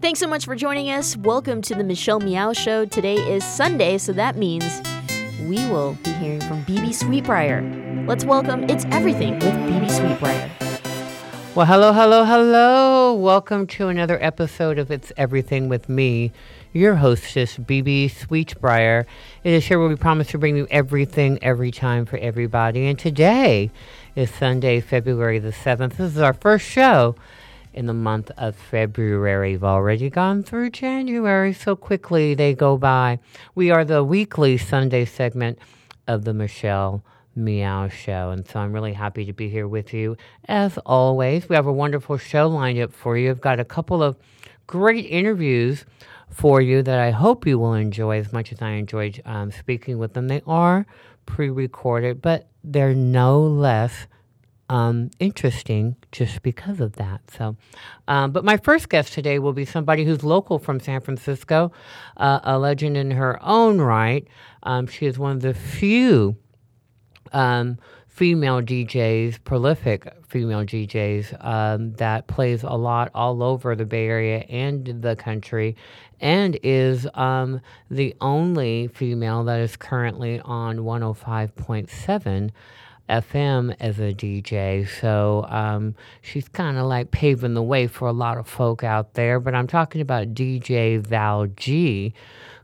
Thanks so much for joining us. Welcome to the Michelle Meow Show. Today is Sunday, so that means we will be hearing from Bebe Sweetbriar. Let's welcome It's Everything with Bebe Sweetbriar. Well, hello, hello, hello. Welcome to another episode of It's Everything with me, your hostess, Bebe Sweetbriar. It is here where we promise to bring you everything every time for everybody. And today is Sunday, February the 7th. This is our first show in the month of February. We've already gone through January, so quickly they go by. We are the weekly Sunday segment of the Michelle Meow Show. And so I'm really happy to be here with you. As always, we have a wonderful show lined up for you. I've got a couple of great interviews for you that I hope you will enjoy as much as I enjoyed um, speaking with them. They are pre recorded, but they're no less um, interesting just because of that. So, um, but my first guest today will be somebody who's local from San Francisco, uh, a legend in her own right. Um, she is one of the few um, female DJs, prolific female DJs, um, that plays a lot all over the Bay Area and the country, and is um, the only female that is currently on 105.7 FM as a DJ. So um, she's kind of like paving the way for a lot of folk out there. But I'm talking about DJ Val G,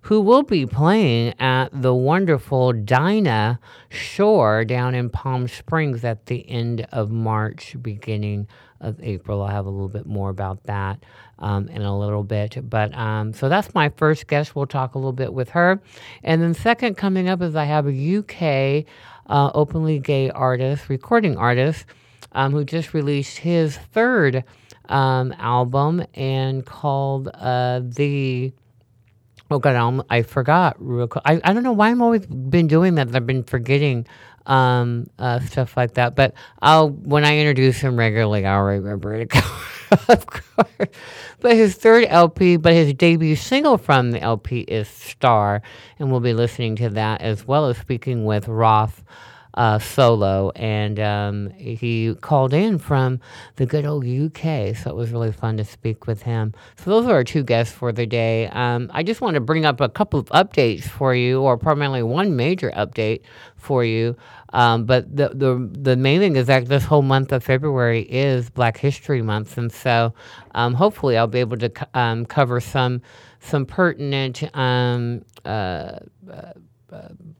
who will be playing at the wonderful Dinah Shore down in Palm Springs at the end of March, beginning of April. I'll have a little bit more about that um, in a little bit. But um, so that's my first guest. We'll talk a little bit with her. And then, second, coming up is I have a UK uh, openly gay artist, recording artist, um, who just released his third um, album and called uh, the. Oh God, I forgot. Real quick. I, I don't know why I'm always been doing that. I've been forgetting um, uh, stuff like that. But I'll when I introduce him regularly, I'll remember it. of course. But his third LP, but his debut single from the LP is Star, and we'll be listening to that as well as speaking with Ralph uh, solo, and um, he called in from the good old UK, so it was really fun to speak with him. So those are our two guests for the day. Um, I just want to bring up a couple of updates for you, or primarily one major update for you. Um, but the, the the main thing is that this whole month of February is Black History Month, and so um, hopefully I'll be able to co- um, cover some some pertinent um, uh, uh,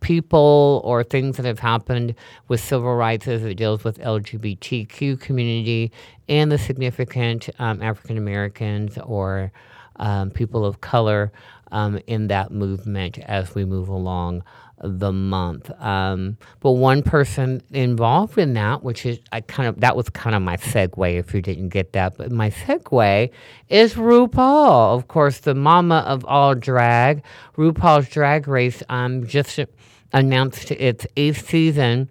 people or things that have happened with civil rights as it deals with LGBTQ community and the significant um, African Americans or um, people of color um, in that movement as we move along the month. Um, but one person involved in that, which is I kind of that was kind of my segue if you didn't get that. But my segue is RuPaul, of course, the mama of all drag. RuPaul's Drag Race um, just announced its eighth season.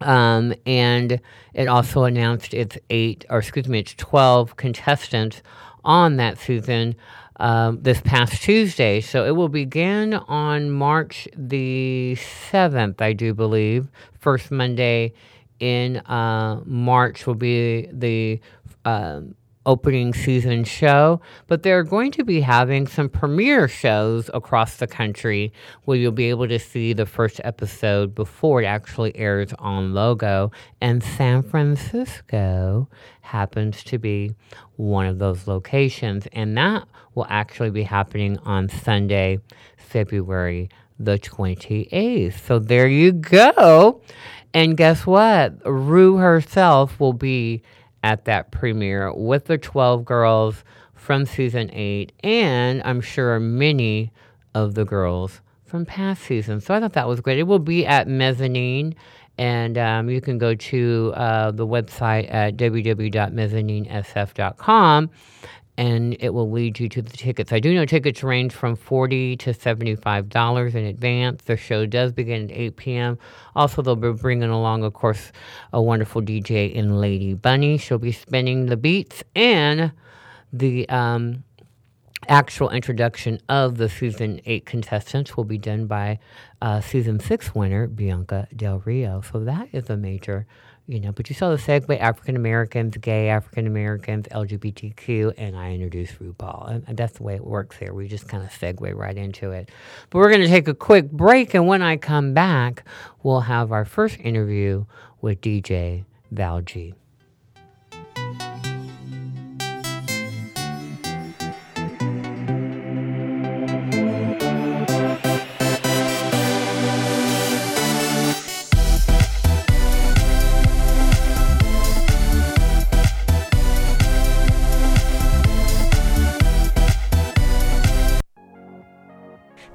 Um, and it also announced its eight, or excuse me, its 12 contestants on that season um, this past Tuesday. So it will begin on March the 7th, I do believe. First Monday in uh, March will be the um, opening season show, but they're going to be having some premiere shows across the country where you'll be able to see the first episode before it actually airs on Logo. And San Francisco happens to be one of those locations, and that will actually be happening on Sunday, February the 28th. So there you go. And guess what? Rue herself will be at that premiere with the 12 girls from season 8 and I'm sure many of the girls from past seasons. So I thought that was great. It will be at Mezzanine and um, you can go to uh, the website at www.mezzaninesf.com and it will lead you to the tickets. I do know tickets range from 40 to $75 in advance. The show does begin at 8 p.m. Also, they'll be bringing along, of course, a wonderful DJ in Lady Bunny. She'll be spinning the beats and the um, actual introduction of the season eight contestants will be done by uh, season six winner Bianca Del Rio. So that is a major you know, but you saw the segue African Americans, gay African Americans, LGBTQ, and I introduced RuPaul. And, that's the way it works here. We just kind of segue right into it. But we're going to take a quick break, and when I come back, we'll have our first interview with DJ Val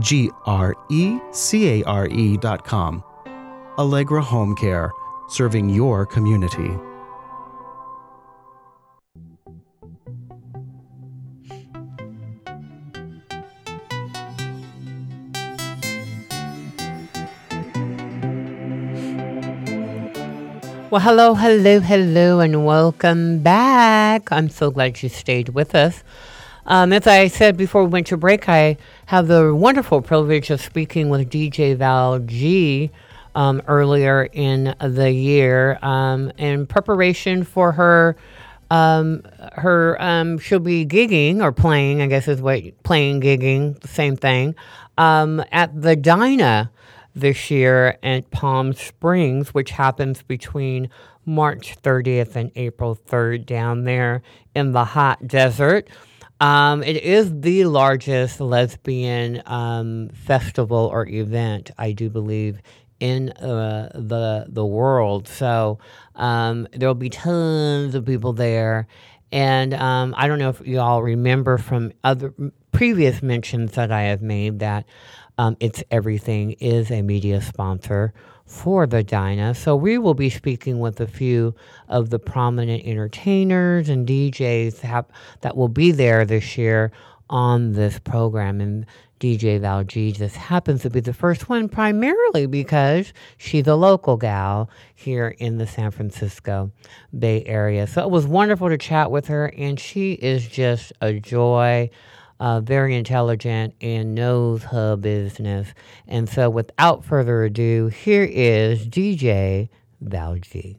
G R E C A R E dot com. Allegra Home Care, serving your community. Well, hello, hello, hello, and welcome back. I'm so glad you stayed with us. Um, as I said before we went to break, I have the wonderful privilege of speaking with DJ Val G um, earlier in the year um, in preparation for her. Um, her um, she'll be gigging or playing, I guess is what playing gigging, the same thing, um, at the Dinah this year at Palm Springs, which happens between March 30th and April 3rd down there in the hot desert. Um, it is the largest lesbian um, festival or event, I do believe, in uh, the the world. So um, there'll be tons of people there, and um, I don't know if you all remember from other previous mentions that I have made that um, It's Everything is a media sponsor for the Dinah. So we will be speaking with a few of the prominent entertainers and DJs that, that will be there this year on this program. And DJ Val just happens to be the first one, primarily because she's a local gal here in the San Francisco Bay Area. So it was wonderful to chat with her, and she is just a joy uh, very intelligent and knows her business. And so, without further ado, here is DJ Val G.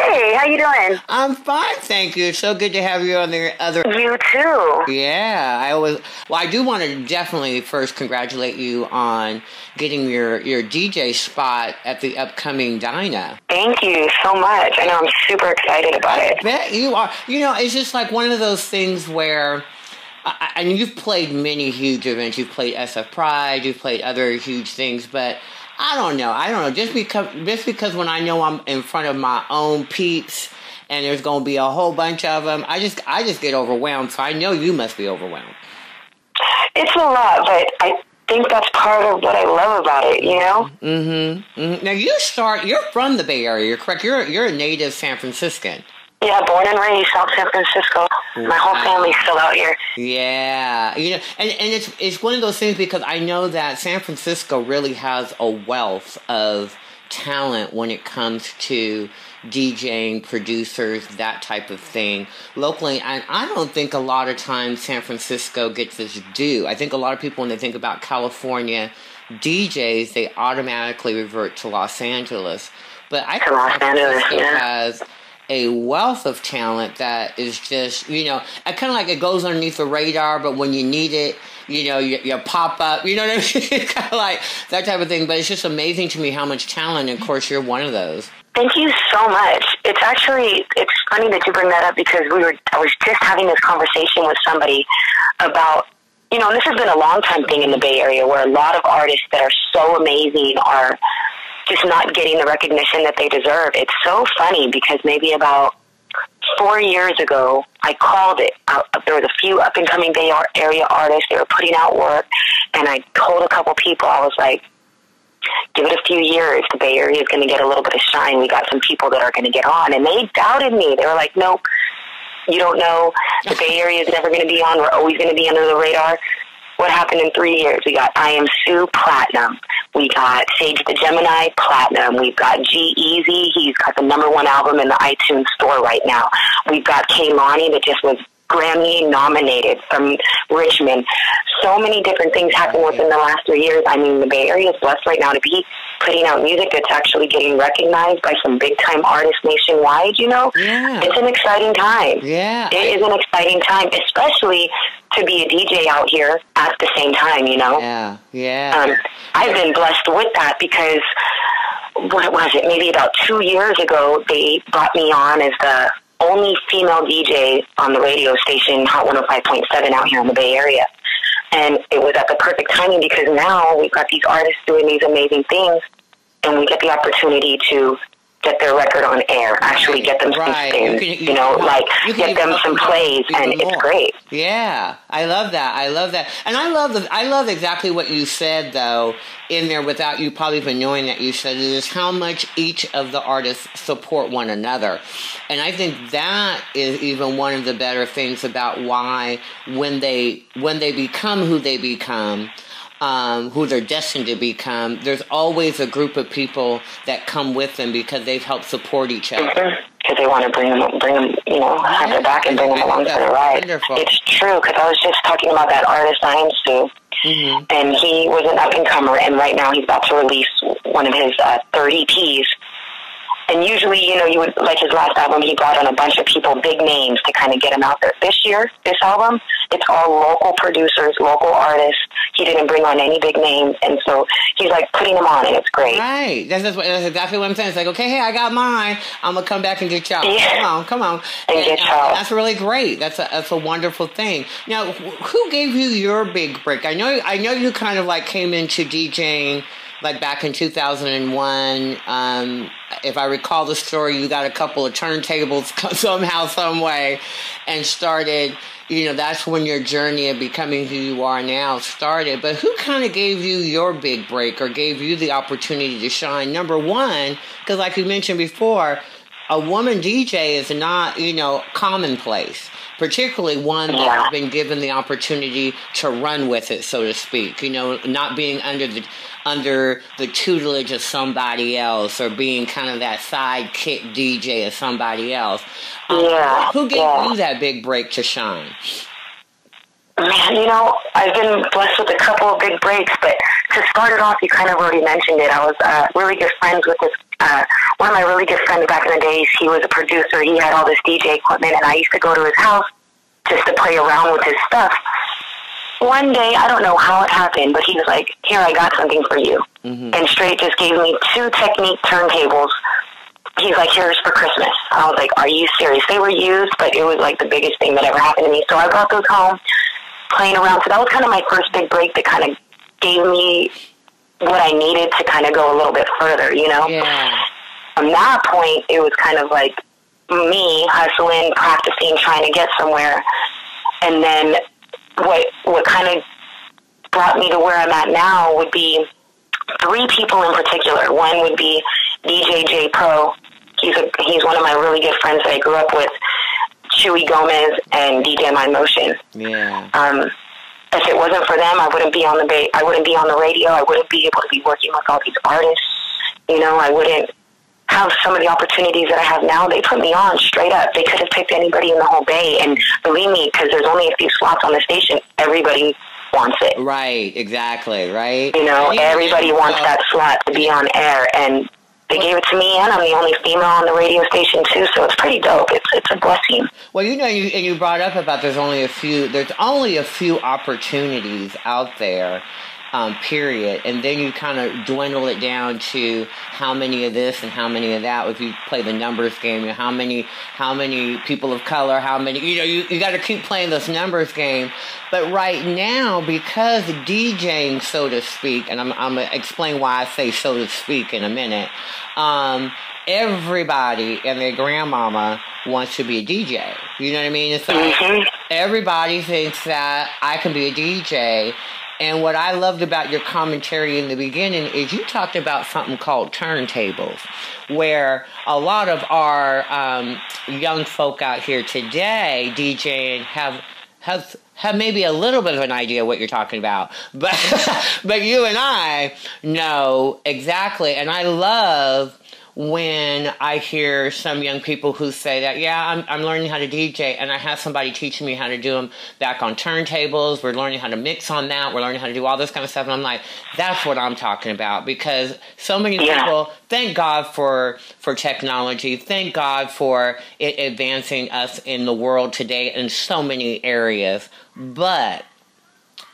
Hey, how you doing? I'm fine, thank you. So good to have you on the other. You too. Yeah, I was. Well, I do want to definitely first congratulate you on getting your your DJ spot at the upcoming Dinah. Thank you so much. I know I'm super excited about it. I bet you are. You know, it's just like one of those things where I, and you've played many huge events. You've played SF Pride. You've played other huge things, but I don't know. I don't know. Just because just because when I know I'm in front of my own peeps and there's going to be a whole bunch of them, I just I just get overwhelmed. So I know you must be overwhelmed. It's a lot, but I think that's part of what I love about it. You know. Mm-hmm. mm-hmm. Now you start. You're from the Bay Area. You're correct. You're you're a native San Franciscan. Yeah, born and raised South San Francisco. My whole family's still out here. Yeah, you know, and and it's it's one of those things because I know that San Francisco really has a wealth of talent when it comes to DJing, producers, that type of thing locally. And I don't think a lot of times San Francisco gets its due. I think a lot of people when they think about California DJs, they automatically revert to Los Angeles. But I think Los San Angeles, yeah. has a wealth of talent that is just you know it kind of like it goes underneath the radar but when you need it you know you, you pop up you know what i mean kind of like that type of thing but it's just amazing to me how much talent and of course you're one of those Thank you so much. It's actually it's funny that you bring that up because we were I was just having this conversation with somebody about you know, and this has been a long time thing in the Bay Area where a lot of artists that are so amazing are just not getting the recognition that they deserve. It's so funny because maybe about four years ago, I called it. Uh, there was a few up and coming Bay Area artists. They were putting out work, and I told a couple people, I was like, give it a few years. The Bay Area is going to get a little bit of shine. We got some people that are going to get on. And they doubted me. They were like, nope, you don't know. The Bay Area is never going to be on. We're always going to be under the radar. What happened in three years? We got I Am Sue Platinum. We got Sage the Gemini Platinum. We've got G-Eazy. He's got the number one album in the iTunes store right now. We've got Kehlani that just was Grammy nominated from Richmond. So many different things happened within the last three years. I mean, the Bay Area is blessed right now to be putting out music that's actually getting recognized by some big time artists nationwide, you know? Yeah. It's an exciting time. Yeah. It is an exciting time, especially to be a DJ out here at the same time, you know? yeah yeah Um, I've been blessed with that because what was it? Maybe about two years ago, they brought me on as the only female DJ on the radio station Hot 105.7 out here in the Bay Area. And it was at the perfect timing because now we've got these artists doing these amazing things, and we get the opportunity to get their record on air, actually get them some Right. spins, You you, can- you know, can- like you get them some plays, and it's great. Yeah, I love that. I love that, and I love the. I love exactly what you said though in there without you probably even knowing that you said it is how much each of the artists support one another, and I think that is even one of the better things about why when they when they become who they become. Um, who they're destined to become, there's always a group of people that come with them because they've helped support each other. because they want to bring them, bring them, you know, have their back and bring them along for the ride. wonderful. It's true because I was just talking about that artist I am Sue, Mm-hmm. and he was an up and comer, and right now he's about to release one of his uh, 30 EPs. And usually, you know, you would like his last album. He brought on a bunch of people, big names, to kind of get him out there. This year, this album, it's all local producers, local artists. He didn't bring on any big names, and so he's like putting them on, and it's great. Right. That's, that's, what, that's exactly what I'm saying. It's like, okay, hey, I got mine. I'm gonna come back and get y'all. Yeah. Come on, come on. And get uh, y'all. That's really great. That's a that's a wonderful thing. Now, who gave you your big break? I know I know you kind of like came into DJing like back in 2001. Um, if I recall the story, you got a couple of turntables somehow, some way, and started. You know, that's when your journey of becoming who you are now started. But who kind of gave you your big break or gave you the opportunity to shine? Number one, because like you mentioned before, a woman DJ is not, you know, commonplace, particularly one that Yeah. has been given the opportunity to run with it, so to speak. You know, not being under the under the tutelage of somebody else or being kind of that sidekick DJ of somebody else. Um, Yeah, Who gave yeah. you that big break to shine? Man, you know, I've been blessed with a couple of big breaks, but to start it off, you kind of already mentioned it. I was uh, really good friends with this, uh, one of my really good friends back in the days. He was a producer. He had all this DJ equipment, and I used to go to his house just to play around with his stuff. One day, I don't know how it happened, but he was like, here, I got something for you. And straight just gave me two Technics turntables he's like, here's for Christmas. I was like, are you serious? They were used, but it was like the biggest thing that ever happened to me. So I brought those home, playing around. So that was kind of my first big break that kind of gave me what I needed to kind of go a little bit further, you know? Yeah. From that point, it was kind of like me hustling, practicing, trying to get somewhere. And then what, what kind of brought me to where I'm at now would be three people in particular. One would be DJ J Pro. He's a, he's one of my really good friends that I grew up with. Chuy Gomez and DJ My Motion. Yeah. Um, if it wasn't for them, I wouldn't be on the ba- I wouldn't be on the radio. I wouldn't be able to be working with all these artists. You know, I wouldn't have some of the opportunities that I have now. They put me on straight up. They could have picked anybody in the whole bay, and believe me, because there's only a few slots on the station, everybody wants it. Right. Exactly. Right. You know, And everybody wants that slot to be on air, and they gave it to me, and I'm the only female on the radio station too. So it's pretty dope. It's it's a blessing. Well, you know, you and you brought up about there's only a few. There's only a few opportunities out there. Um, period, and then you kind of dwindle it down to how many of this and how many of that. If you play the numbers game, you know, how many how many people of color, how many you know, you, you got to keep playing this numbers game. But right now, because DJing, so to speak, and I'm I'm gonna explain why I say so to speak in a minute. Um, everybody and their grandmama wants to be a DJ. You know what I mean? It's like Mhm. everybody thinks that I can be a DJ. And what I loved about your commentary in the beginning is you talked about something called turntables, where a lot of our um, young folk out here today DJing have have have maybe a little bit of an idea what you're talking about, but but you and I know exactly, and I love when I hear some young people who say that, yeah, I'm, I'm learning how to DJ and I have somebody teaching me how to do them back on turntables. We're learning how to mix on that. We're learning how to do all this kind of stuff. And I'm like, that's what I'm talking about because so many Yeah. people, thank God for, for technology. Thank God for it advancing us in the world today in so many areas. But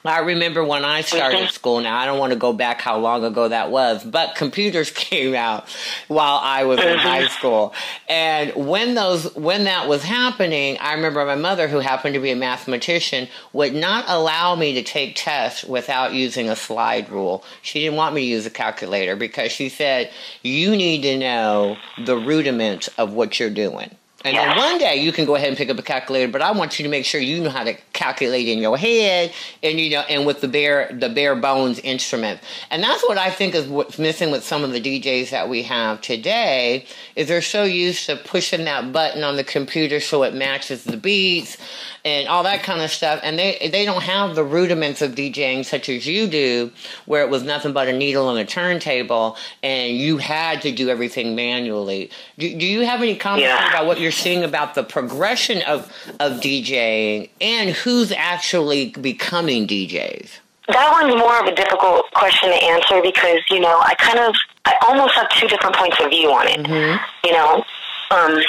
I remember when I started school. Now I don't want to go back how long ago that was, but computers came out while I was in mm-hmm. high school. And when those when that was happening, I remember my mother, who happened to be a mathematician, would not allow me to take tests without using a slide rule. She didn't want me to use a calculator because she said you need to know the rudiments of what you're doing. And then one day you can go ahead and pick up a calculator, but I want you to make sure you know how to calculate in your head and you know and with the bare the bare bones instrument. And that's what I think is what's missing with some of the DJs that we have today is they're so used to pushing that button on the computer so it matches the beats and all that kind of stuff and they they don't have the rudiments of DJing such as you do where it was nothing but a needle and a turntable and you had to do everything manually. Do, do you have any comments Yeah. about what you're seeing about the progression of of DJing and who's actually becoming DJs? That one's more of a difficult question to answer because you know I kind of I almost have two different points of view on it. You know, um,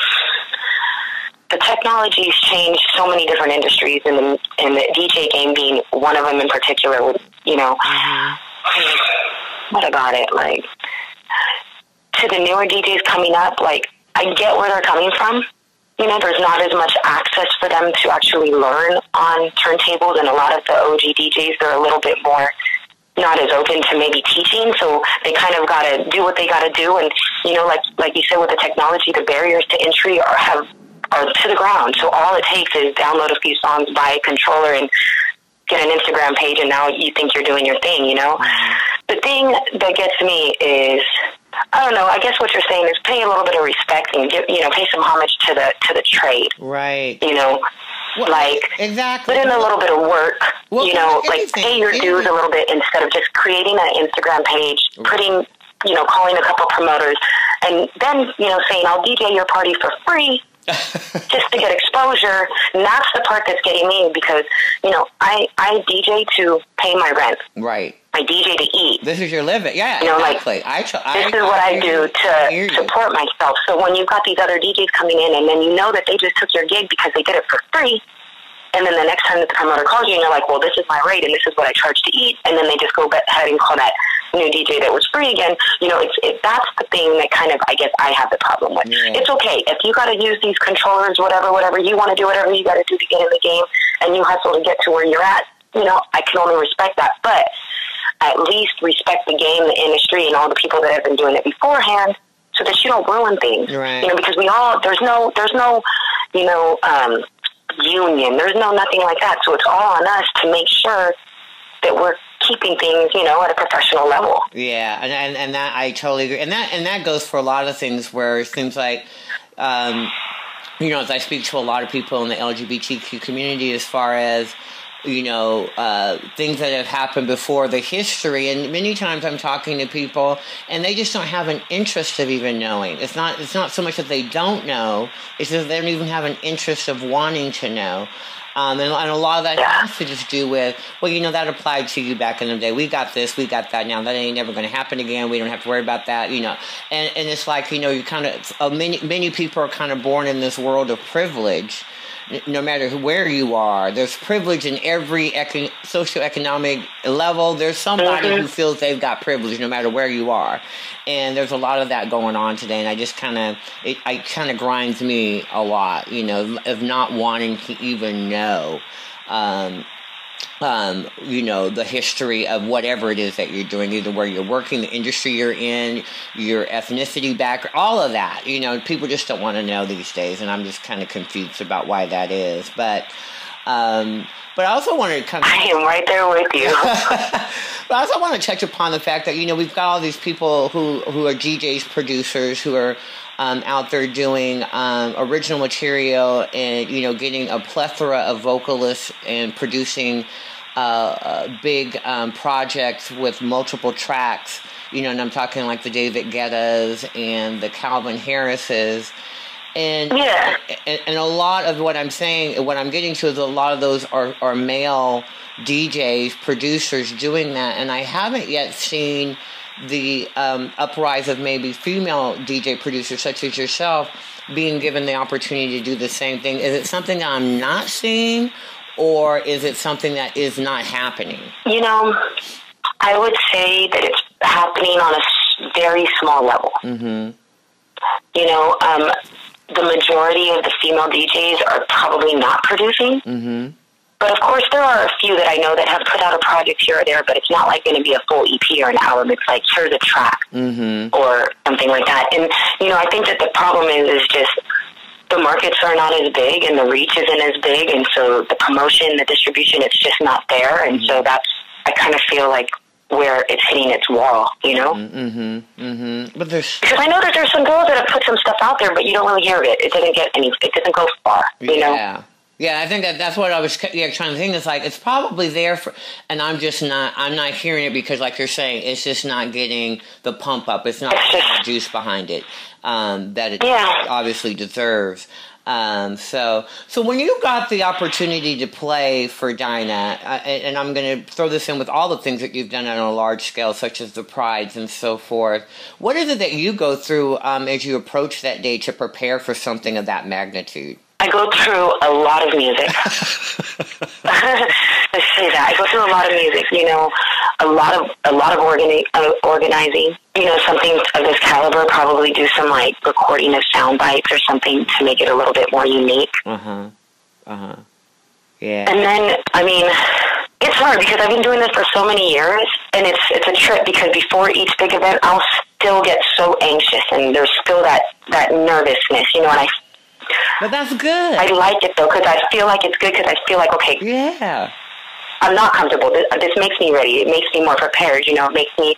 the technology's changed so many different industries, and the and the DJ game being one of them in particular. With you know, what about it? Like to the newer DJs coming up, like I get where they're coming from. You know, there's not as much access for them to actually learn on turntables, and a lot of the OG DJs they're a little bit more not as open to maybe teaching, so they kind of got to do what they got to do, and you know, like like you said with the technology, the barriers to entry are have are to the ground. So all it takes is download a few songs, buy a controller, and get an Instagram page, and now you think you're doing your thing. You know, mm-hmm. the thing that gets me is. I don't know. I guess what you're saying is pay a little bit of respect and give, you know, pay some homage to the to the trade. Right. You know, Well, like exactly. put in a little bit of work. Well, you know, like anything, pay your dues anything. a little bit instead of just creating an Instagram page, putting, you know, calling a couple promoters, and then you know saying I'll DJ your party for free. just to get exposure, and that's the part that's getting me because you know I I DJ to pay my rent. right. I DJ to eat. This is your living. Yeah, You know, like. I, tr- This is what I do to support myself. So when you've got these other DJs coming in, and then you know that they just took your gig because they did it for free, and then the next time that the promoter calls you, and you're like, "Well, this is my rate, and this is what I charge to eat," and then they just go ahead and call that new DJ that was free again. You know, it's it, that's the thing that kind of I guess I have the problem with. Yeah. It's okay if you got to use these controllers, whatever, whatever you want to do, whatever you got to do to get in the game, and you hustle to get to where you're at. You know, I can only respect that, but at least respect the game, the industry, and all the people that have been doing it beforehand, so that you don't ruin things. Right. You know, because we all there's no there's no you know um, union, there's no nothing like that. So it's all on us to make sure that we're keeping things, you know, at a professional level. Yeah, and, and and that I totally agree, and that and that goes for a lot of things where it seems like, um, you know, as I speak to a lot of people in the LGBTQ community, as far as you know, uh, things that have happened before the history, and many times I'm talking to people, and they just don't have an interest of even knowing. It's not it's not so much that they don't know; it's that they don't even have an interest of wanting to know. Um, and, and, a lot of that has to just do with, well, you know, that applied to you back in the day. We got this, we got that now. That ain't never going to happen again. We don't have to worry about that, you know. And, and it's like, you know, you kind of, uh, many, many people are kind of born in this world of privilege no matter where you are. There's privilege in every econ- socioeconomic level. There's somebody mm-hmm. who feels they've got privilege no matter where you are. And there's a lot of that going on today. And I just kind of, it, it kind of grinds me a lot, you know, of not wanting to even know. Um, um, you know, the history of whatever it is that you're doing, either where you're working, the industry you're in, your ethnicity background, all of that. You know, people just don't want to know these days, and I'm just kind of confused about why that is. But, um, but I also wanted to come. I am right there with you. but I also want to touch upon the fact that you know we've got all these people who who are DJs, producers, who are um, out there doing um, original material and you know getting a plethora of vocalists and producing uh, uh, big um, projects with multiple tracks. You know, and I'm talking like the David Guettas and the Calvin Harrises. And, yeah. and, and a lot of what I'm saying, what I'm getting to is a lot of those are, are male DJs, producers doing that, and I haven't yet seen the um, uprise of maybe female DJ producers such as yourself being given the opportunity to do the same thing. Is it something I'm not seeing, or is it something that is not happening? You know, I would say that it's happening on a very small level. Mm-hmm. You know, um, the majority of the female DJs are probably not producing. Mm-hmm. But of course, there are a few that I know that have put out a project here or there, but it's not like going to be a full EP or an album. It's like here's a track mm-hmm. or something like that. And you know, I think that the problem is is just the markets are not as big and the reach isn't as big, and so the promotion, the distribution, it's just not there. And so that's I kind of feel like where it's hitting its wall, you know? Mm-hmm. Mm-hmm. But there's because I know that there's some girls that have put some stuff out there, but you don't really hear of it. It doesn't get any. It doesn't go far. You yeah. know? Yeah, Yeah, I think that that's what I was yeah, trying to think. It's like it's probably there for, and I'm just not. I'm not hearing it because, like you're saying, it's just not getting the pump up. It's not getting the juice behind it um, that it Yeah. obviously deserves. Um, so, so when you got the opportunity to play for Dinah, uh, and, and I'm going to throw this in with all the things that you've done on a large scale, such as the prides and so forth. What is it that you go through um, as you approach that day to prepare for something of that magnitude? I go through a lot of music. Let's say that I go through a lot of music. You know, a lot of a lot of organi- uh, organizing. You know, something of this caliber. Probably do some like recording of sound bites or something to make it a little bit more unique. Uh huh. Uh huh. Yeah. And then, I mean, it's hard because I've been doing this for so many years, and it's it's a trip because before each big event, I'll still get so anxious, and there's still that that nervousness, you know. And I but that's good. I like it though because I feel like it's good because I feel like okay, yeah. I'm not comfortable. This, this makes me ready. It makes me more prepared. You know, it makes me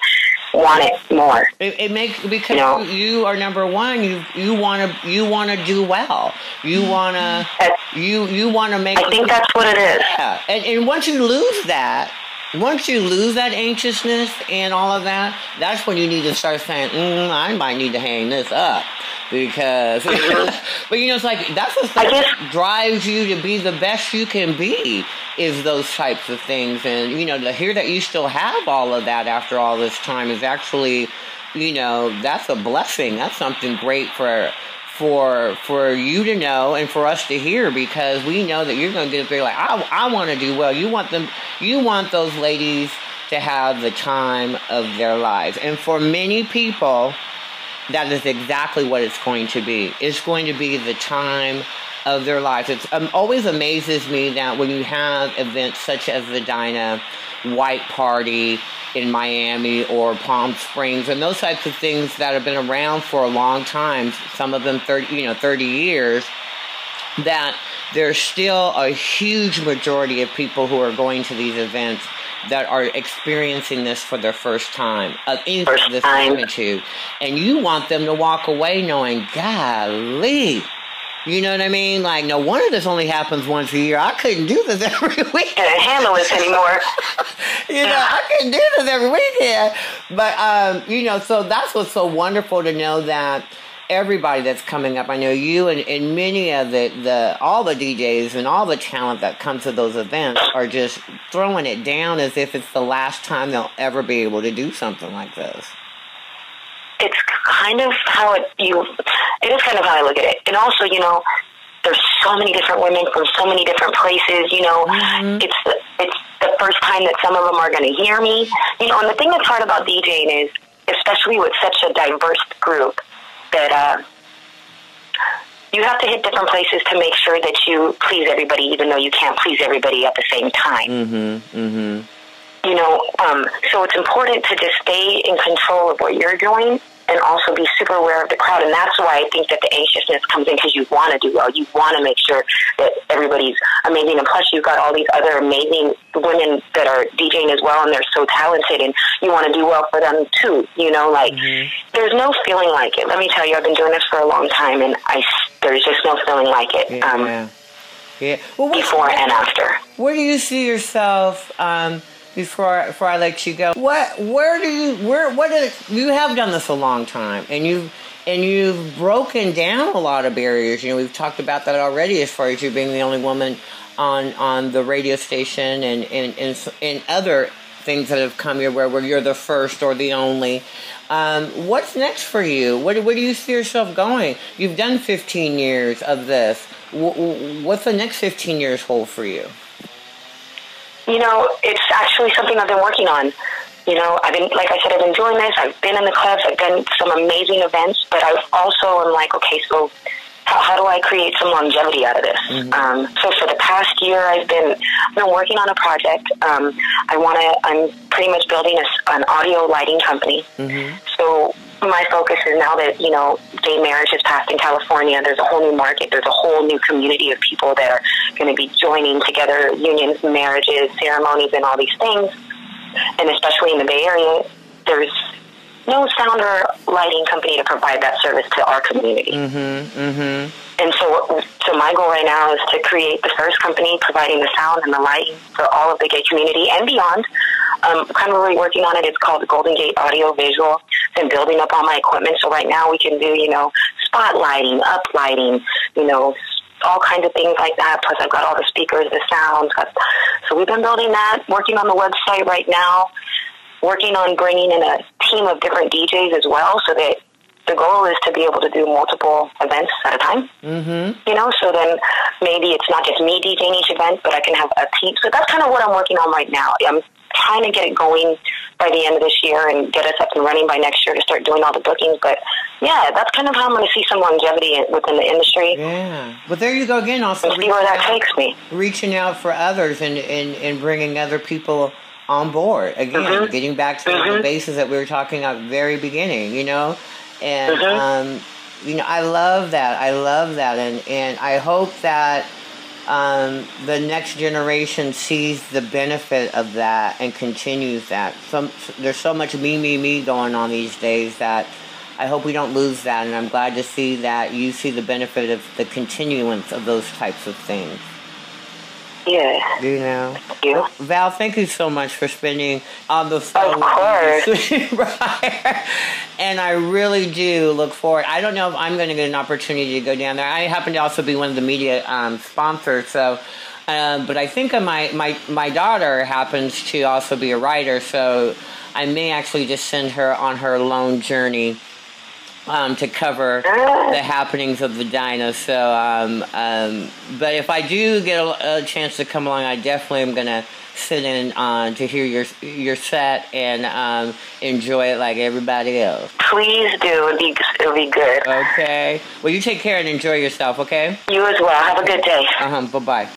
want it more. It, it makes because You know? you are number one. You you want to you want to do well. You want to you you want to make. I think that's what it is. Yeah, and, and once you lose that, once you lose that anxiousness and all of that, that's when you need to start saying, mm, "I might need to hang this up," because. but you know, it's like that's the stuff I guess- that drives you to be the best you can be. Is those types of things, and you know, to hear that you still have all of that after all this time is actually, you know, that's a blessing. That's something great for for for you to know and for us to hear because we know that you're going to get up there like I, I want to do well. You want them you want those ladies to have the time of their lives. And for many people that is exactly what it's going to be. It's going to be the time of their lives. It um, always amazes me that when you have events such as the Dinah White Party in Miami or Palm Springs and those types of things that have been around for a long time, some of them 30, you know, 30 years, that there's still a huge majority of people who are going to these events that are experiencing this for their first time of anything of this magnitude. And you want them to walk away knowing, golly, you know what I mean? Like, no wonder this only happens once a year. I couldn't do this every week. Can't handle this anymore. you know, I couldn't do this every weekend. But, um, you know, so that's what's so wonderful to know that everybody that's coming up. I know you and, and many of the, the all the DJs and all the talent that comes to those events are just throwing it down as if it's the last time they'll ever be able to do something like this. It's kind of how it you. It is kind of how I look at it, and also you know, there's so many different women from so many different places. You know, mm-hmm. it's the, it's the first time that some of them are going to hear me. You know, and the thing that's hard about DJing is, especially with such a diverse group, that uh, you have to hit different places to make sure that you please everybody, even though you can't please everybody at the same time. Mm-hmm. Mm-hmm. You know, um, so it's important to just stay in control of what you're doing and also be super aware of the crowd. And that's why I think that the anxiousness comes in because you want to do well. You want to make sure that everybody's amazing. And plus, you've got all these other amazing women that are DJing as well, and they're so talented, and you want to do well for them too. You know, like mm-hmm. there's no feeling like it. Let me tell you, I've been doing this for a long time, and I there's just no feeling like it. Yeah. Um, yeah. Well, before and after. Where do you see yourself? Um, before before I let you go. What where do you where what is you have done this a long time and you've and you've broken down a lot of barriers. You know, we've talked about that already as far as you being the only woman on on the radio station and and and, and other things that have come your way where you're the first or the only. Um, what's next for you? Where, where do you see yourself going? You've done 15 years of this. What's the next 15 years hold for you? You know, it's actually something I've been working on. You know, I've been, like I said, I've been doing this. I've been in the clubs. I've done some amazing events, but I also am like, okay, so how, how do I create some longevity out of this? Mm-hmm. Um, so for the past year, I've been, I've been working on a project. Um, I want to, I'm pretty much building a, an audio lighting company. Mm-hmm. So my focus is now that you know gay marriage has passed in California. There's a whole new market. There's a whole new community of people that are going to be joining together unions, marriages, ceremonies, and all these things. And especially in the Bay Area, there's no sound or lighting company to provide that service to our community. Mm-hmm, mm-hmm. And so, so my goal right now is to create the first company providing the sound and the light for all of the gay community and beyond. Um, kind of really working on it. It's called Golden Gate Audio Visual. Been building up all my equipment, so right now we can do, you know, spotlighting, uplighting, you know, all kinds of things like that. Plus, I've got all the speakers, the sound. So we've been building that, working on the website right now, working on bringing in a team of different DJs as well, so that the goal is to be able to do multiple events at a time. Mm-hmm. You know, so then maybe it's not just me DJing each event, but I can have a team. So that's kind of what I'm working on right now. I'm trying to get it going by the end of this year and get us up and running by next year to start doing all the bookings. But yeah, that's kind of how I'm going to see some longevity within the industry. Yeah. But there you go again. Also, see where that out, takes me. Reaching out for others and, and, and bringing other people on board again, mm-hmm. getting back to mm-hmm. the basis that we were talking at the very beginning. You know and mm-hmm. um, you know I love that. I love that, and and I hope that um, the next generation sees the benefit of that and continues that. Some there's so much me me me going on these days that. I hope we don't lose that, and I'm glad to see that you see the benefit of the continuance of those types of things. Yeah. You know. Thank you. Val, thank you so much for spending on the phone. Of course. and I really do look forward. I don't know if I'm going to get an opportunity to go down there. I happen to also be one of the media um, sponsors, so. Um, but I think my, my my daughter happens to also be a writer, so I may actually just send her on her lone journey um, to cover the happenings of the Dinah. So, um, um, but if I do get a, a, chance to come along, I definitely am gonna sit in uh, to hear your your set and um, enjoy it like everybody else. Please do. It'll be it'll be good. Okay. Well, you take care and enjoy yourself. Okay. You as well. Have a good day. Uh huh. Bye bye.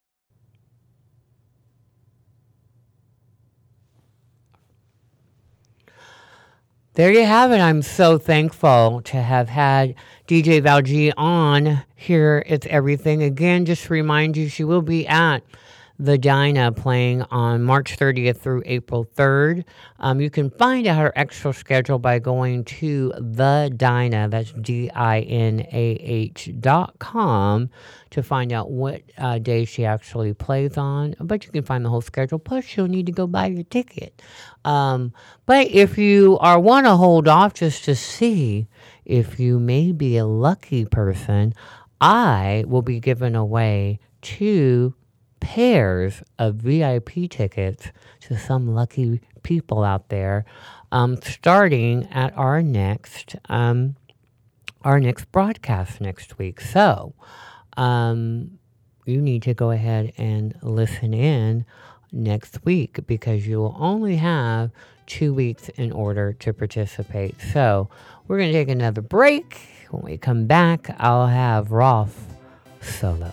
There you have it. I'm so thankful to have had DJ Val G on here. It's everything. Again, just to remind you, she will be at the Dinah playing on March 30th through April 3rd. Um, you can find out her extra schedule by going to the Dinah, that's D I N A H dot com, to find out what uh, day she actually plays on. But you can find the whole schedule. Plus, you'll need to go buy your ticket. Um, but if you are want to hold off just to see if you may be a lucky person, I will be giving away two pairs of VIP tickets to some lucky people out there, um, starting at our next um, our next broadcast next week. So um, you need to go ahead and listen in next week because you will only have two weeks in order to participate. So we're going to take another break. When we come back, I'll have Ralph Solo.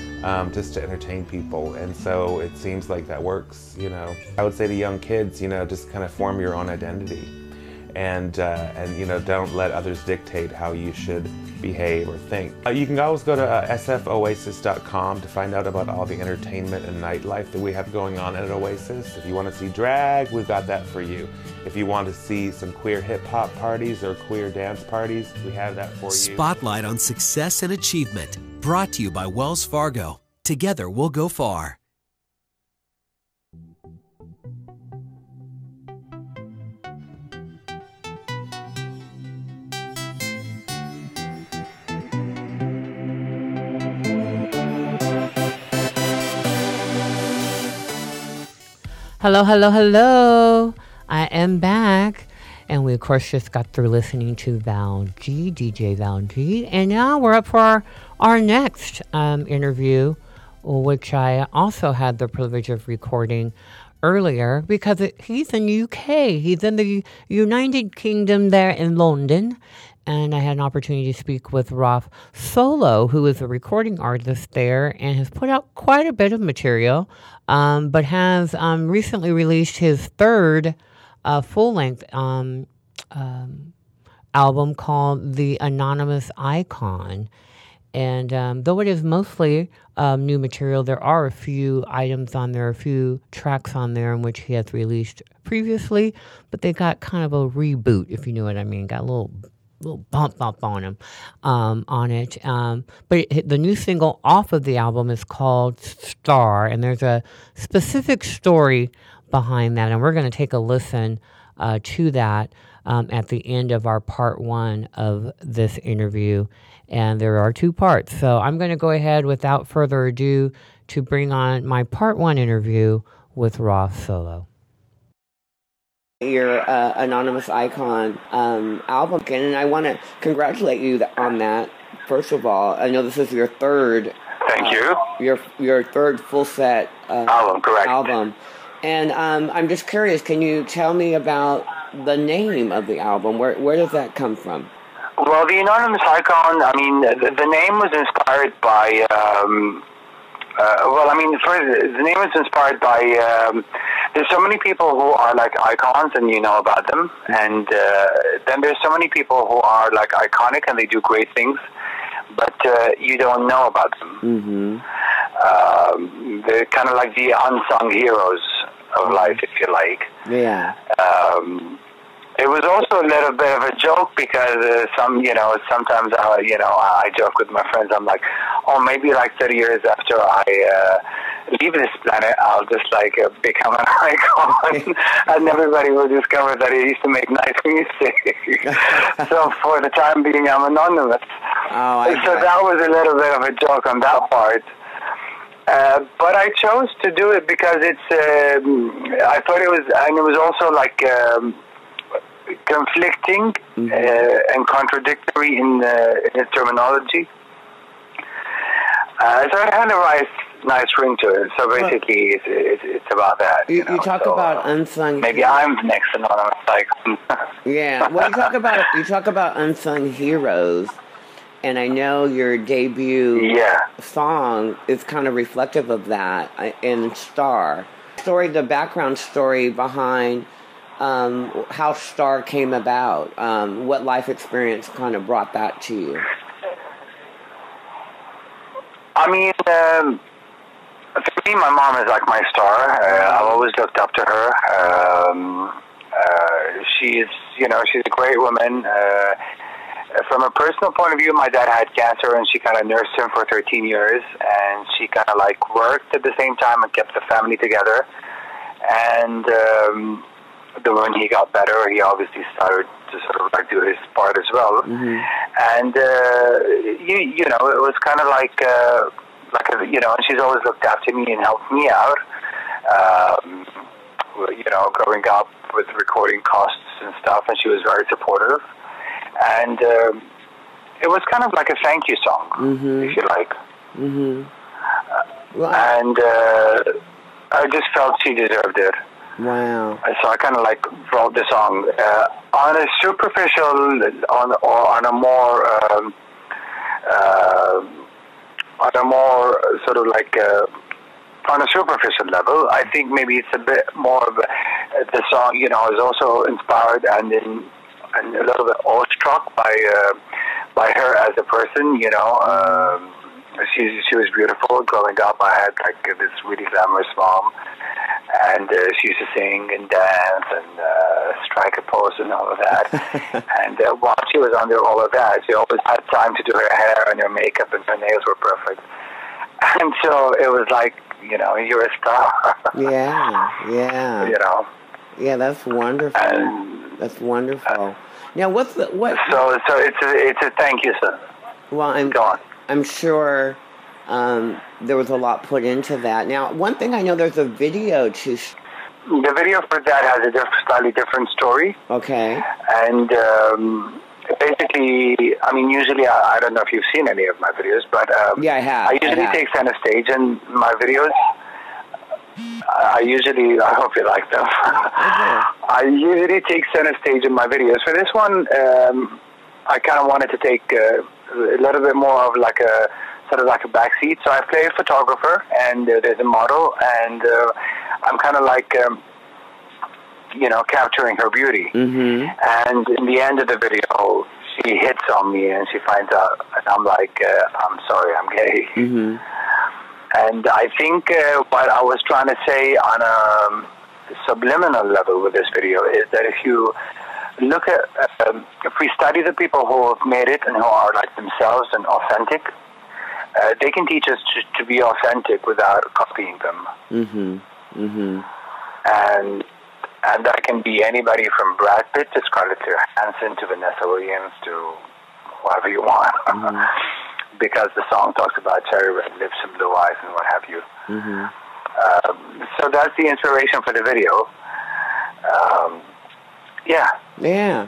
um, just to entertain people. And so it seems like that works, you know. I would say to young kids, you know, just kind of form your own identity. And, uh, and you know, don't let others dictate how you should behave or think. Uh, you can always go to uh, sfoasis.com to find out about all the entertainment and nightlife that we have going on at Oasis. If you want to see drag, we've got that for you. If you want to see some queer hip hop parties or queer dance parties, we have that for you. Spotlight on success and achievement Brought to you by Wells Fargo. Together we'll go far. Hello, hello, hello. I am back. And we, of course, just got through listening to Val G, DJ Val G. And now we're up for our, our next um, interview, which I also had the privilege of recording earlier because it, he's in the UK. He's in the United Kingdom there in London. And I had an opportunity to speak with Ralph Solo, who is a recording artist there and has put out quite a bit of material, um, but has um, recently released his third a full length um, um, album called The Anonymous Icon. And um, though it is mostly um, new material, there are a few items on there, a few tracks on there in which he has released previously, but they got kind of a reboot, if you know what I mean. Got a little little bump bump on him um, on it. Um, but it, the new single off of the album is called Star, and there's a specific story behind that, and we're going to take a listen uh, to that um, at the end of our part one of this interview. And there are two parts, so I'm going to go ahead without further ado to bring on my part one interview with Ralph Solo. Your uh, anonymous icon um, album. And i want to congratulate you on that. First of all i know this is your third thank uh, you. your your third full set uh, album correct. album and um, i'm just curious can you tell me about the name of the album? Where where does that come from? Well the anonymous icon i mean the, the name was inspired by um, uh, well, I mean, the name was inspired by. Um, there's so many people who are like icons, and you know about them, and uh, then there's so many people who are like iconic and they do great things, but uh, you don't know about them. Mm-hmm. Um, they're kind of like the unsung heroes of mm-hmm. life, if you like. Yeah. Um, it was also a little bit of a joke because uh, some, you know, sometimes I, you know, I joke with my friends. I'm like, oh, maybe like 30 years after I uh, leave this planet, I'll just like uh, become an icon, and everybody will discover that I used to make nice music. so for the time being, I'm anonymous. Oh, I so that was a little bit of a joke on that part. Uh, but I chose to do it because it's. Um, I thought it was, and it was also like. Um, conflicting mm-hmm. uh, and contradictory in, the, in its terminology. Uh, so it had a nice, nice ring to it. So basically, it's, it's, it's about that. You, you, know? you talk so, about unsung. Maybe I'm the next anonymous icon. yeah, well, you talk about you talk about unsung heroes, and I know your debut yeah. song is kind of reflective of that uh, in Star. Story, the background story behind um, how Star came about, um, what life experience kind of brought that to you. I mean, um, me, my mom is like my star. Uh, I've always looked up to her. Um, uh, she's, you know, she's a great woman. Uh, from a personal point of view, my dad had cancer, and she kind of nursed him for 13 years, and she kind of like worked at the same time and kept the family together. And um, then when he got better, he obviously started to sort of like do his part as well. Mm-hmm. And uh, you you know, it was kind of like uh, like a, you know, and she's always looked after me and helped me out. Um, you know, growing up with recording costs and stuff, and she was very supportive. And um, it was kind of like a thank you song, mm-hmm. if you like. Mm-hmm. Well, and uh, I just felt she deserved it. Wow. So I kind of like wrote the song uh, on a superficial, on or on a more, um, uh, on a more sort of like uh, on a superficial level. I think maybe it's a bit more of a, the song. You know, is also inspired and in and a little bit awestruck by uh, by her as a person. You know. Um, she she was beautiful growing up. I had like this really glamorous mom, and uh, she used to sing and dance and uh, strike a pose and all of that. and uh, while she was under all of that, she always had time to do her hair and her makeup, and her nails were perfect. And so it was like, you know, you're a star. yeah, yeah. You know. Yeah, that's wonderful. And, that's wonderful. Now, what's the what? So, so it's a it's a thank you, sir. Well, I'm Go on. I'm sure um, there was a lot put into that. Now, one thing I know there's a video to. The video for that has a diff- slightly different story. Okay. And um, basically, I mean, usually, I, I, don't know if you've seen any of my videos, but um, yeah, I have. I usually I have. take center stage in my videos. I usually, I hope you like them. I usually take center stage in my videos. For this one, um, I kind of wanted to take uh, a little bit more of like a sort of like a backseat. So I play a photographer, and uh, there's a model, and uh, I'm kind of like. Um, you know, capturing her beauty. Mm-hmm. And in the end of the video, she hits on me and she finds out, and I'm like, uh, I'm sorry, I'm gay. Mm-hmm. And I think uh, what I was trying to say on a um, subliminal level with this video is that if you look at, um, if we study the people who have made it and who are like themselves and authentic, uh, they can teach us to, to, be authentic without copying them. Mm-hmm. Mm-hmm. And and that can be anybody from Brad Pitt to Scarlett Johansson to Vanessa Williams to whoever you want. Mm-hmm. because the song talks about cherry red lips and blue eyes and what have you. Mm-hmm. Um, so that's the inspiration for the video. Um, yeah. Yeah.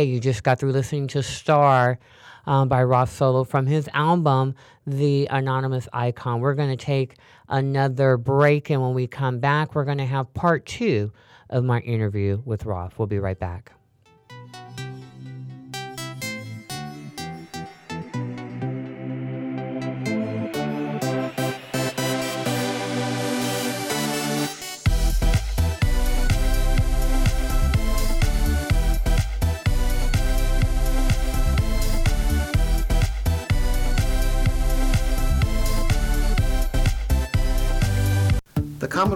You just got through listening to Star um, by Ralph Solo from his album, The Anonymous Icon. We're going to take another break, and when we come back, we're going to have part two of my interview with Ralph. We'll be right back.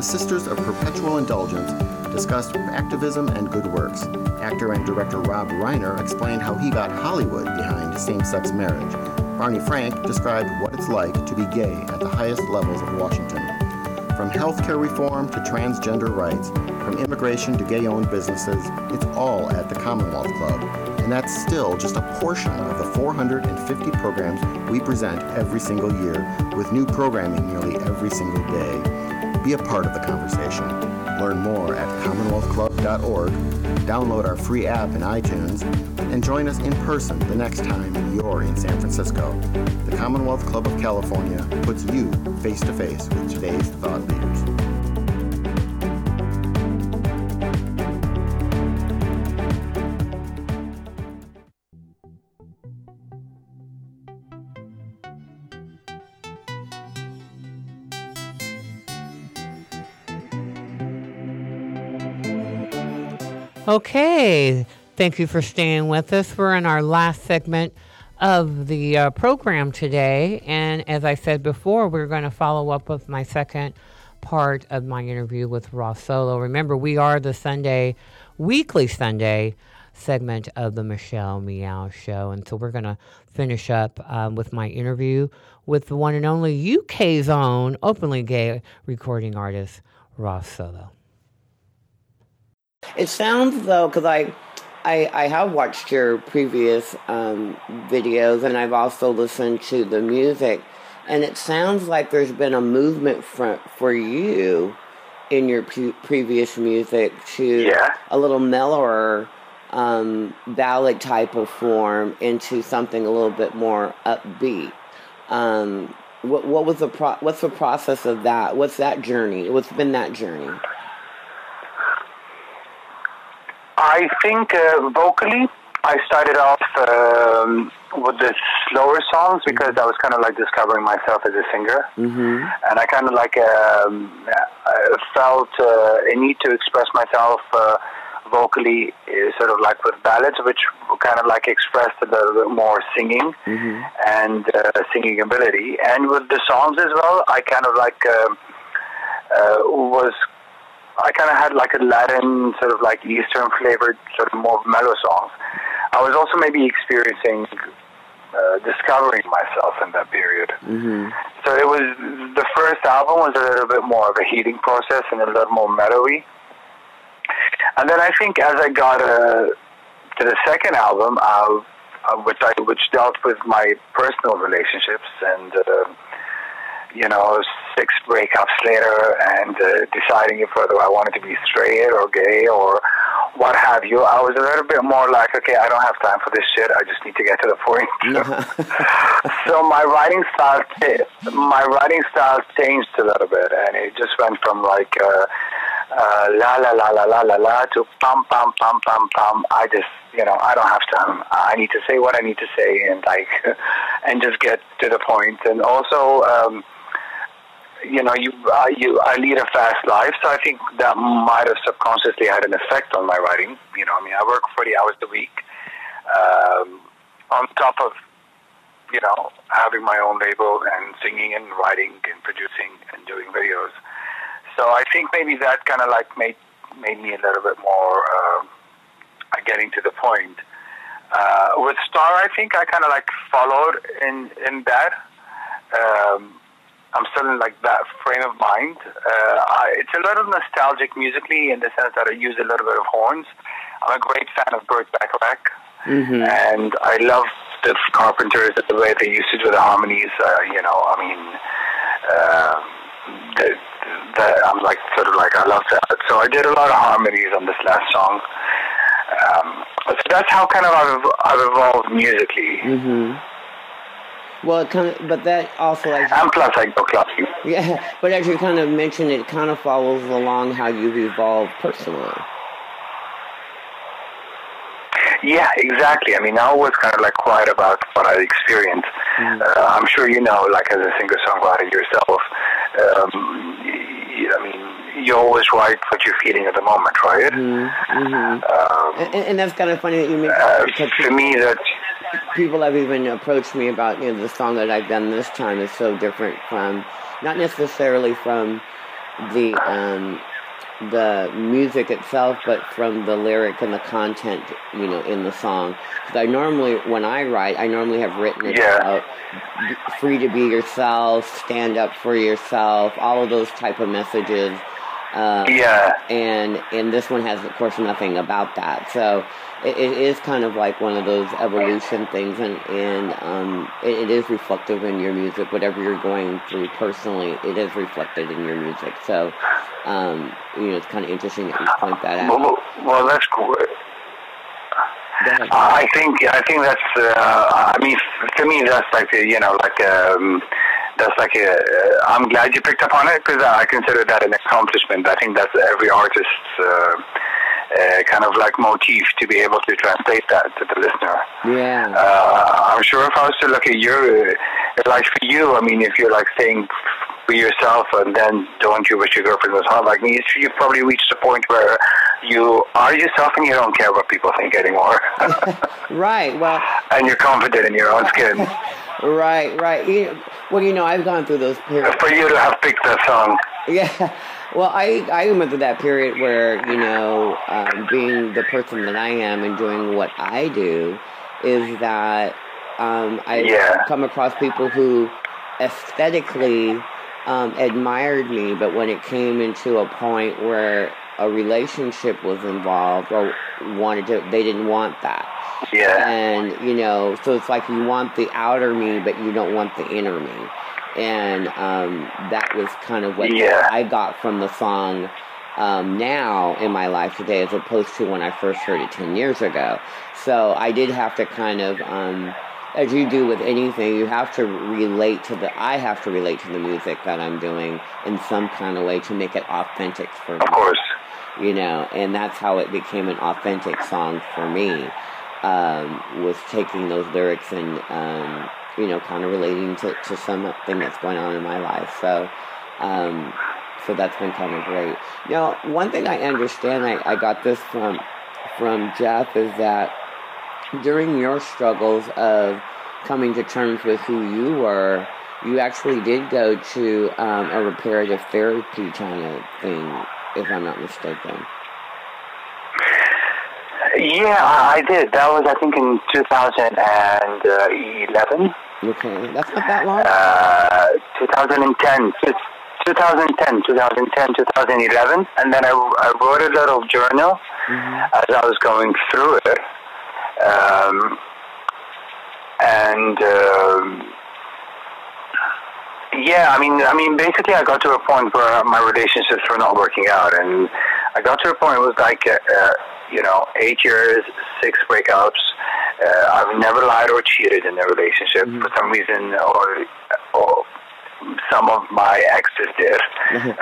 The Sisters of Perpetual Indulgence discussed activism and good works. Actor and director Rob Reiner explained how he got Hollywood behind same sex marriage. Barney Frank described what it's like to be gay at the highest levels of Washington. From healthcare reform to transgender rights, from immigration to gay owned businesses, it's all at the Commonwealth Club. And that's still just a portion of the 450 programs we present every single year, with new programming nearly every single day. Be a part of the conversation. Learn more at commonwealthclub.org, download our free app in iTunes, and join us in person the next time you're in San Francisco. The Commonwealth Club of California puts you face to face with today's thought leaders. Okay, thank you for staying with us. We're in our last segment of the uh, program today. And as I said before, we're going to follow up with my second part of my interview with Ralph Solo. Remember, we are the Sunday, weekly Sunday segment of the Michelle Meow Show. And so we're going to finish up um, with my interview with the one and only UK's own openly gay recording artist, Ralph Solo. It sounds though, because I, I, I have watched your previous um, videos and I've also listened to the music, and it sounds like there's been a movement for for you in your pre- previous music to Yeah. a little mellower um, ballad type of form into something a little bit more upbeat. Um, what what was the pro- what's the process of that? What's that journey? What's been that journey? I think uh, vocally, I started off um, with the slower songs because I was kind of like discovering myself as a singer, Mm-hmm. and I kind of like um, felt uh, a need to express myself uh, vocally, uh, sort of like with ballads, which kind of like expressed a little bit more singing Mm-hmm. and uh, singing ability, and with the songs as well, I kind of like um uh, was I kind of had like a Latin sort of like Eastern flavored sort of more mellow songs. I was also maybe experiencing uh, discovering myself in that period. Mm-hmm. So it was the first album was a little bit more of a healing process and a little more mellowy. And then I think as I got uh, to the second album, uh, uh, which I which dealt with my personal relationships and uh, you know six breakups later and uh, deciding if whether I wanted to be straight or gay or what have you, I was a little bit more like, okay, I don't have time for this shit. I just need to get to the point. so my writing style, my writing style changed a little bit, and it just went from like uh, uh, la la la la la la la to pam pam pam pam pam. I just, you know, I don't have time. I need to say what I need to say, and like, and just get to the point. And also. Um, you know, you, uh, you, I lead a fast life, so I think that might have subconsciously had an effect on my writing. You know, I mean, I work 40 hours a week, um, on top of, you know, having my own label and singing and writing and producing and doing videos. So I think maybe that kind of like made made me a little bit more uh, getting to the point. Uh, with Star, I think I kind of like followed in in that. Um, I'm still in like that frame of mind. Uh, I, it's a little nostalgic musically in the sense that I use a little bit of horns. I'm a great fan of Burt Bacharach, Mm-hmm. and I love the Carpenters and the way they used to do the harmonies. Uh, you know, I mean, uh, the, the, I'm like sort of like I love that. So I did a lot of harmonies on this last song. Um, so that's how kind of I've, I've evolved musically. Mm-hmm. Well, it kind of, but that also like And plus, I go clubbing. Yeah, but as you kind of mentioned, it kind of follows along how you've evolved personally. Yeah, exactly. I mean, I was kind of like quiet about what I experienced. Mm-hmm. Uh, I'm sure you know, like as a singer-songwriter yourself, um, I mean, you always write what you're feeling at the moment, right? Mm-hmm. Um, and, and, that's kind of funny that you make uh, For me, that people have even approached me about you know the song that I've done this time is so different from not necessarily from the um, the music itself, but from the lyric and the content, you know, in the song. Because I normally, when I write, I normally have written it yeah. about free to be yourself, stand up for yourself, all of those type of messages. Uh, yeah. And and this one has, of course, nothing about that. So it, it is kind of like one of those evolution things, and and um, it, it is reflective in your music. Whatever you're going through personally, it is reflected in your music. So, um, you know, it's kind of interesting that you point that out. Well, well that's cool. I think I think that's. Uh, I mean, to me, that's like a, you know, like um, that's like a. Uh, I'm glad you picked up on it because I consider that an accomplishment. I think that's every artist's. Uh, uh, kind of like motif to be able to translate that to the listener. Yeah. Uh, I'm sure if I was to look at your, like for you, I mean, if you're like saying for yourself and then don't you wish your girlfriend was hot like me, you've probably reached a point where you are yourself and you don't care what people think anymore. right. Well. And you're confident in your own skin. right. Right. You, well, you know, I've gone through those periods. For you to have picked that song. Yeah. Well, I I went through that period where you know, um, being the person that I am and doing what I do, is that um, I yeah. come across people who aesthetically um, admired me, but when it came into a point where a relationship was involved or wanted to, they didn't want that. Yeah. And you know, so it's like you want the outer me, but you don't want the inner me and um, that was kind of what yeah. I got from the song um, now in my life today, as opposed to when I first heard it ten years ago. So I did have to kind of, um, as you do with anything, you have to relate to the. I have to relate to the music that I'm doing in some kind of way to make it authentic for me. Of course. You know, and that's how it became an authentic song for me. Um, was taking those lyrics and um, you know, kind of relating to, to something that's going on in my life. So, um, so that's been kind of great. Now, one thing I understand, I, I got this from from Jeff, is that during your struggles of coming to terms with who you were, you actually did go to um, a reparative therapy kind of thing, if I'm not mistaken. Yeah, I did. That was, I think, in 2011. Okay, that's not that long. Uh, 2010, 2010, 2010, 2011, and then I, I wrote a little journal mm-hmm. as I was going through it, um, and. Um, yeah, I mean, I mean, basically, I got to a point where my relationships were not working out, and I got to a point it was like, uh, uh, you know, eight years, six breakups. Uh, I've never lied or cheated in a relationship mm-hmm. for some reason, or, or some of my exes did.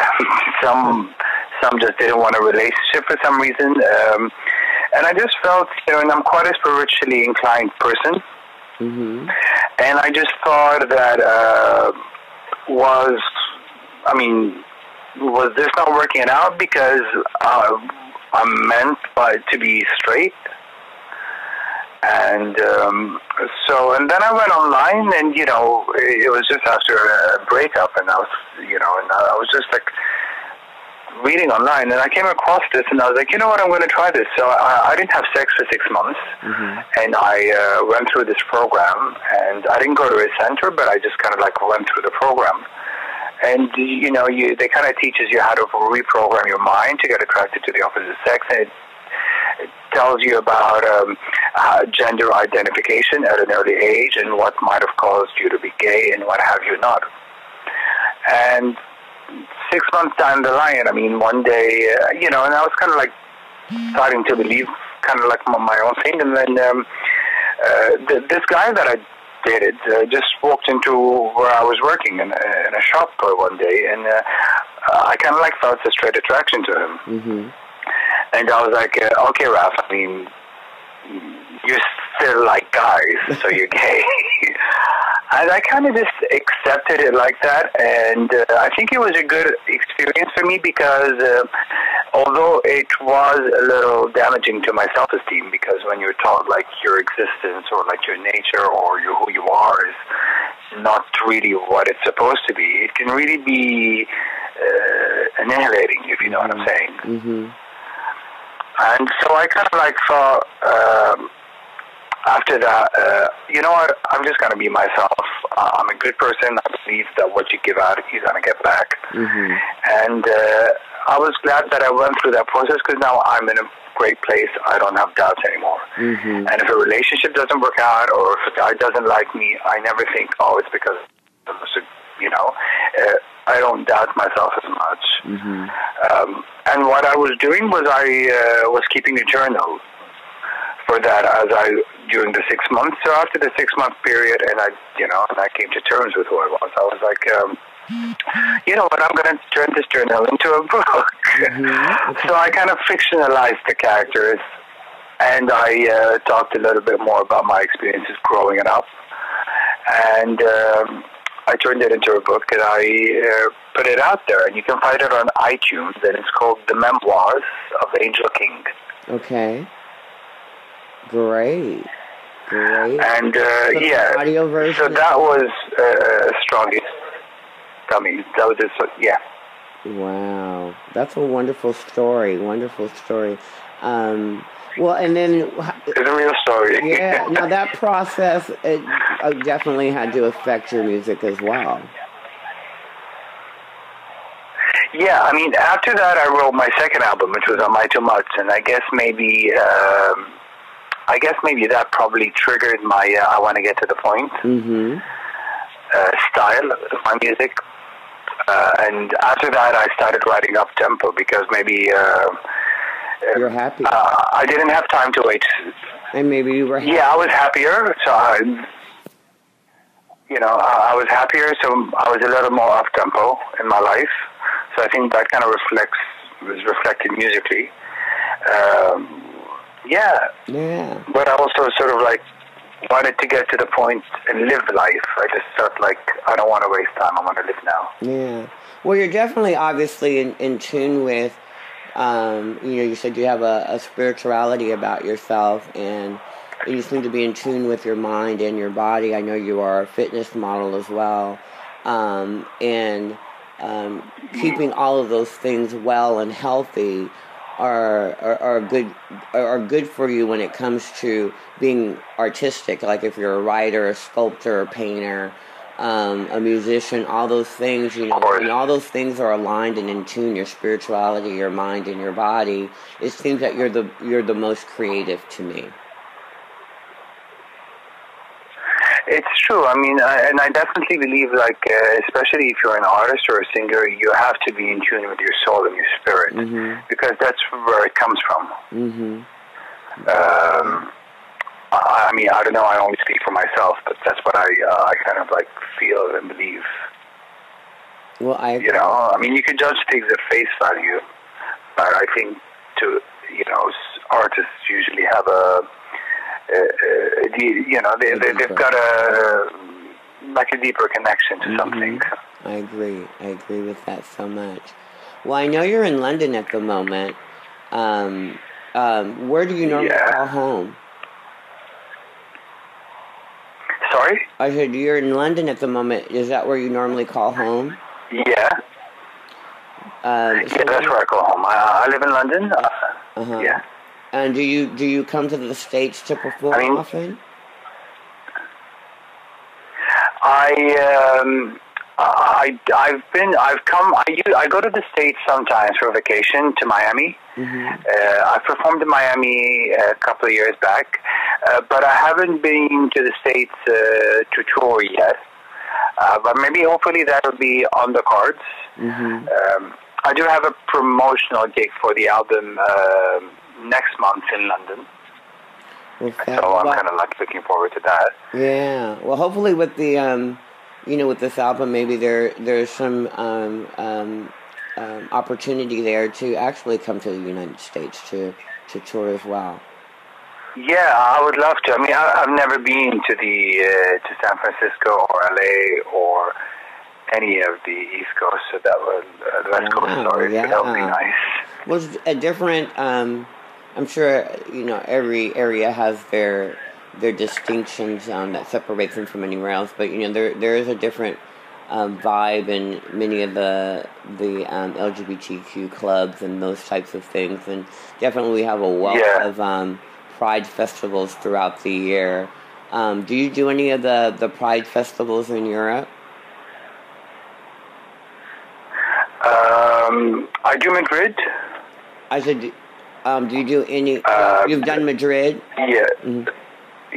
some, some just didn't want a relationship for some reason, um, and I just felt, you know, and I'm quite a spiritually inclined person. Mm-hmm. And I just thought that uh, was, I mean, was this not working out because uh, I'm meant by, to be straight? And um, so, and then I went online, and you know, it was just after a breakup, and I was, you know, and I was just like reading online, and I came across this, and I was like, you know what, I'm going to try this. So I, I didn't have sex for six months, mm-hmm. and I uh, went through this program, and I didn't go to a center, but I just kind of like went through the program. And you know, you they kind of teaches you how to reprogram your mind to get attracted to the opposite sex, and it, it tells you about um, uh, gender identification at an early age and what might have caused you to be gay and what have you not. And six months down the line, I mean, one day, uh, you know, and I was kind of like starting to believe kind of like my, own thing, and then um, uh, th- this guy that I dated uh, just walked into where I was working in, in a shop one day, and uh, I kind of like felt a straight attraction to him. Mm-hmm. And I was like, uh, okay, Ralph, I mean, you still like guys, so you're gay. and I kind of just accepted it like that, and uh, I think it was a good experience for me because uh, although it was a little damaging to my self-esteem, because when you're taught like your existence or like your nature or you, who you are is not really what it's supposed to be, it can really be uh, annihilating, if you know what I'm saying. Mm-hmm. And so I kind of like thought um, after that, uh, you know what? I'm just going to be myself. Uh, I'm a good person. I believe that what you give out, you're going to get back. Mm-hmm. And uh, I was glad that I went through that process because now I'm in a great place. I don't have doubts anymore. Mm-hmm. And if a relationship doesn't work out or if a guy doesn't like me, I never think, oh, it's because, you know, uh, I don't doubt myself as much. Mm-hmm. Um, and what I was doing was I uh, was keeping a journal for that as I during the six months. So after the six month period, and I, you know, and I came to terms with who I was. I was like, um, you know what? I'm going to turn this journal into a book. so I kind of fictionalized the characters, and I uh, talked a little bit more about my experiences growing up, and. Um, I turned it into a book and I uh, put it out there, and you can find it on iTunes, and it's called The Memoirs of Angel King. Okay. Great. Great. And uh, So yeah, audio version so that was uh, strongest. I mean, that was just yeah. Wow, that's a wonderful story. Wonderful story. Um, well, and then It's a real story. yeah, now that process it uh, definitely had to affect your music as well. Yeah, I mean, after that, I wrote my second album, which was on My Too Much, and I guess maybe, um, I guess maybe that probably triggered my uh, I want to get to the point Mm-hmm. uh, style of my music. Uh, and after that, I started writing up tempo because maybe uh, You're happy, uh, I didn't have time to wait. and maybe you were. Yeah, I was happier, so I, you know, I, I was happier, so I was a little more up tempo in my life. So I think that kind of reflects was reflected musically. Um, yeah, Yeah. but I also sort of like wanted to get to the point and live life. I just felt like I don't want to waste time. I want to live now. Yeah. Well, you're definitely obviously in, in tune with, um, you know, you said you have a, a spirituality about yourself and you seem to be in tune with your mind and your body. I know you are a fitness model as well. Um, and um, keeping all of those things well and healthy are, are, are good are good for you when it comes to being artistic. Like if you're a writer, a sculptor, a painter, um, a musician, all those things, you know, and all those things are aligned and in tune. Your spirituality, your mind, and your body. It seems that you're the you're the most creative to me. It's true. I mean, I, and I definitely believe, like, uh, especially if you're an artist or a singer, you have to be in tune with your soul and your spirit Mm-hmm. because that's where it comes from. Mm-hmm. Um, I mean, I don't know. I only speak for myself, but that's what I uh, I kind of like feel and believe. Well, I You know, I mean, you can judge things at face value, but I think to you know, artists usually have a, a, a, a you know, they, they they've got a like a deeper connection to something. I agree. I agree with that so much. Well, I know you're in London at the moment. Um, um, where do you normally Yeah. call home? Sorry? I said you're in London at the moment. Is that where you normally call home? Yeah, Um, yeah, that's where I call home. I, I live in London. Uh, uh-huh. Yeah. And do you do you come to the states to perform I mean- often? I um, I I've been I've come I I go to the states sometimes for vacation to Miami. Mm-hmm. Uh, I performed in Miami a couple of years back, uh, but I haven't been to the states uh, to tour yet. Uh, but maybe hopefully that will be on the cards. Mm-hmm. Um, I do have a promotional gig for the album uh, next month in London. Well, so I'm kind of like looking forward to that. Yeah. Well, hopefully with the um, you know, with this album, maybe there there's some um, um, um, opportunity there to actually come to the United States to to tour as well. Yeah, I would love to. I mean, I, I've never been to the uh, to San Francisco or LA or any of the East Coast, so that would uh, the West Coast. Sorry, yeah. so that would be nice. Was a different. I'm sure you know every area has their their distinctions um, that separates them from anywhere else. But you know there there is a different um, vibe in many of the the um, LGBTQ clubs and those types of things, and definitely we have a wealth Yeah. of um, pride festivals throughout the year. Um, do you do any of the the pride festivals in Europe? Um, I do Madrid. I said, um, do you do any? Uh, you've done Madrid. Yeah, Mm-hmm.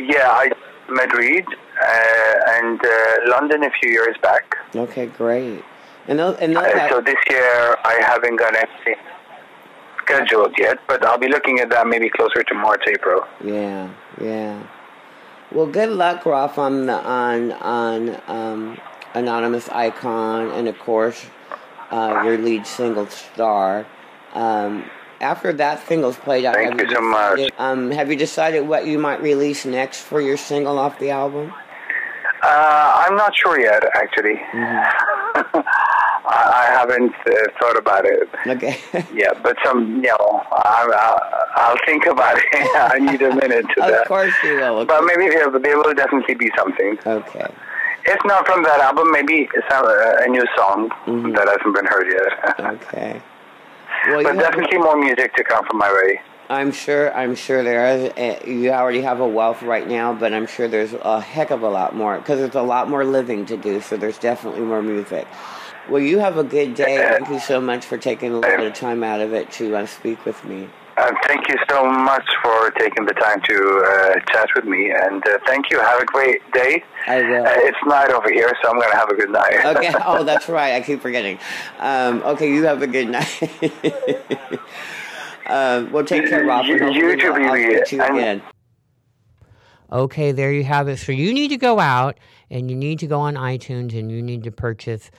yeah, I Madrid uh, and uh, London a few years back. Okay, great. And those, and those Uh, have- so this year I haven't got anything scheduled yet, but I'll be looking at that maybe closer to March, April. Yeah, yeah. Well, good luck, Ralph, on the on on um, anonymous icon, and of course, uh, your lead single "Star." Um, after that single's played out, Thank have you so much. decided, Um, have you decided what you might release next for your single off the album? Uh, I'm not sure yet, actually. Mm-hmm. I, I haven't uh, thought about it. Okay. Yeah, but some, you know, I, I, I'll think about it. I need a minute to of that. Of course you will. But maybe yeah, there will definitely be something. Okay. If not from that album, maybe some, uh, a new song that hasn't been heard yet. okay. Well, but definitely more music to come from my way. I'm sure. I'm sure there is. Uh, you already have a wealth right now, but I'm sure there's a heck of a lot more because there's a lot more living to do. So there's definitely more music. Well, you have a good day. Thank you so much for taking a little bit of time out of it to uh, speak with me. Uh, thank you so much for taking the time to uh, chat with me, and uh, thank you. Have a great day. I will. Uh, it's night over here, so I'm going to have a good night. Okay. Oh, that's right. I keep forgetting. Um, okay. You have a good night. um, we'll take care, Rob. and You- hopefully you too, we'll- I'll baby. speak to you And- again. Okay, there you have it. So you need to go out and you need to go on iTunes and you need to purchase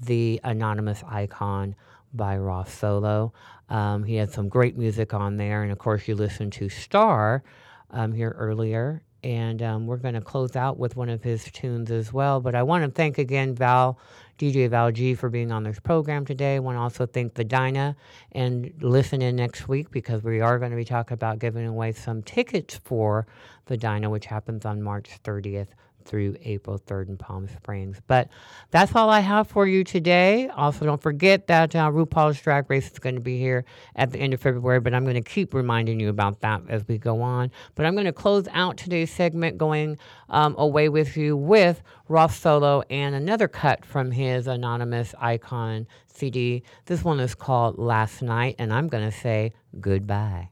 the Anonymous Icon by Ralph Solo. Um, he had some great music on there. And of course, you listened to Star um, here earlier. And um, we're going to close out with one of his tunes as well. But I want to thank again Val, DJ Val G, for being on this program today. I want to also thank the Dinah and listen in next week because we are going to be talking about giving away some tickets for the Dinah, which happens on March 30th through April 3rd in Palm Springs. But that's all I have for you today. Also, don't forget that uh, RuPaul's Drag Race is going to be here at the end of February, but I'm going to keep reminding you about that as we go on. But I'm going to close out today's segment going um, away with you with Ralph Solo and another cut from his Anonymous Icon CD. This one is called Last Night, and I'm going to say goodbye.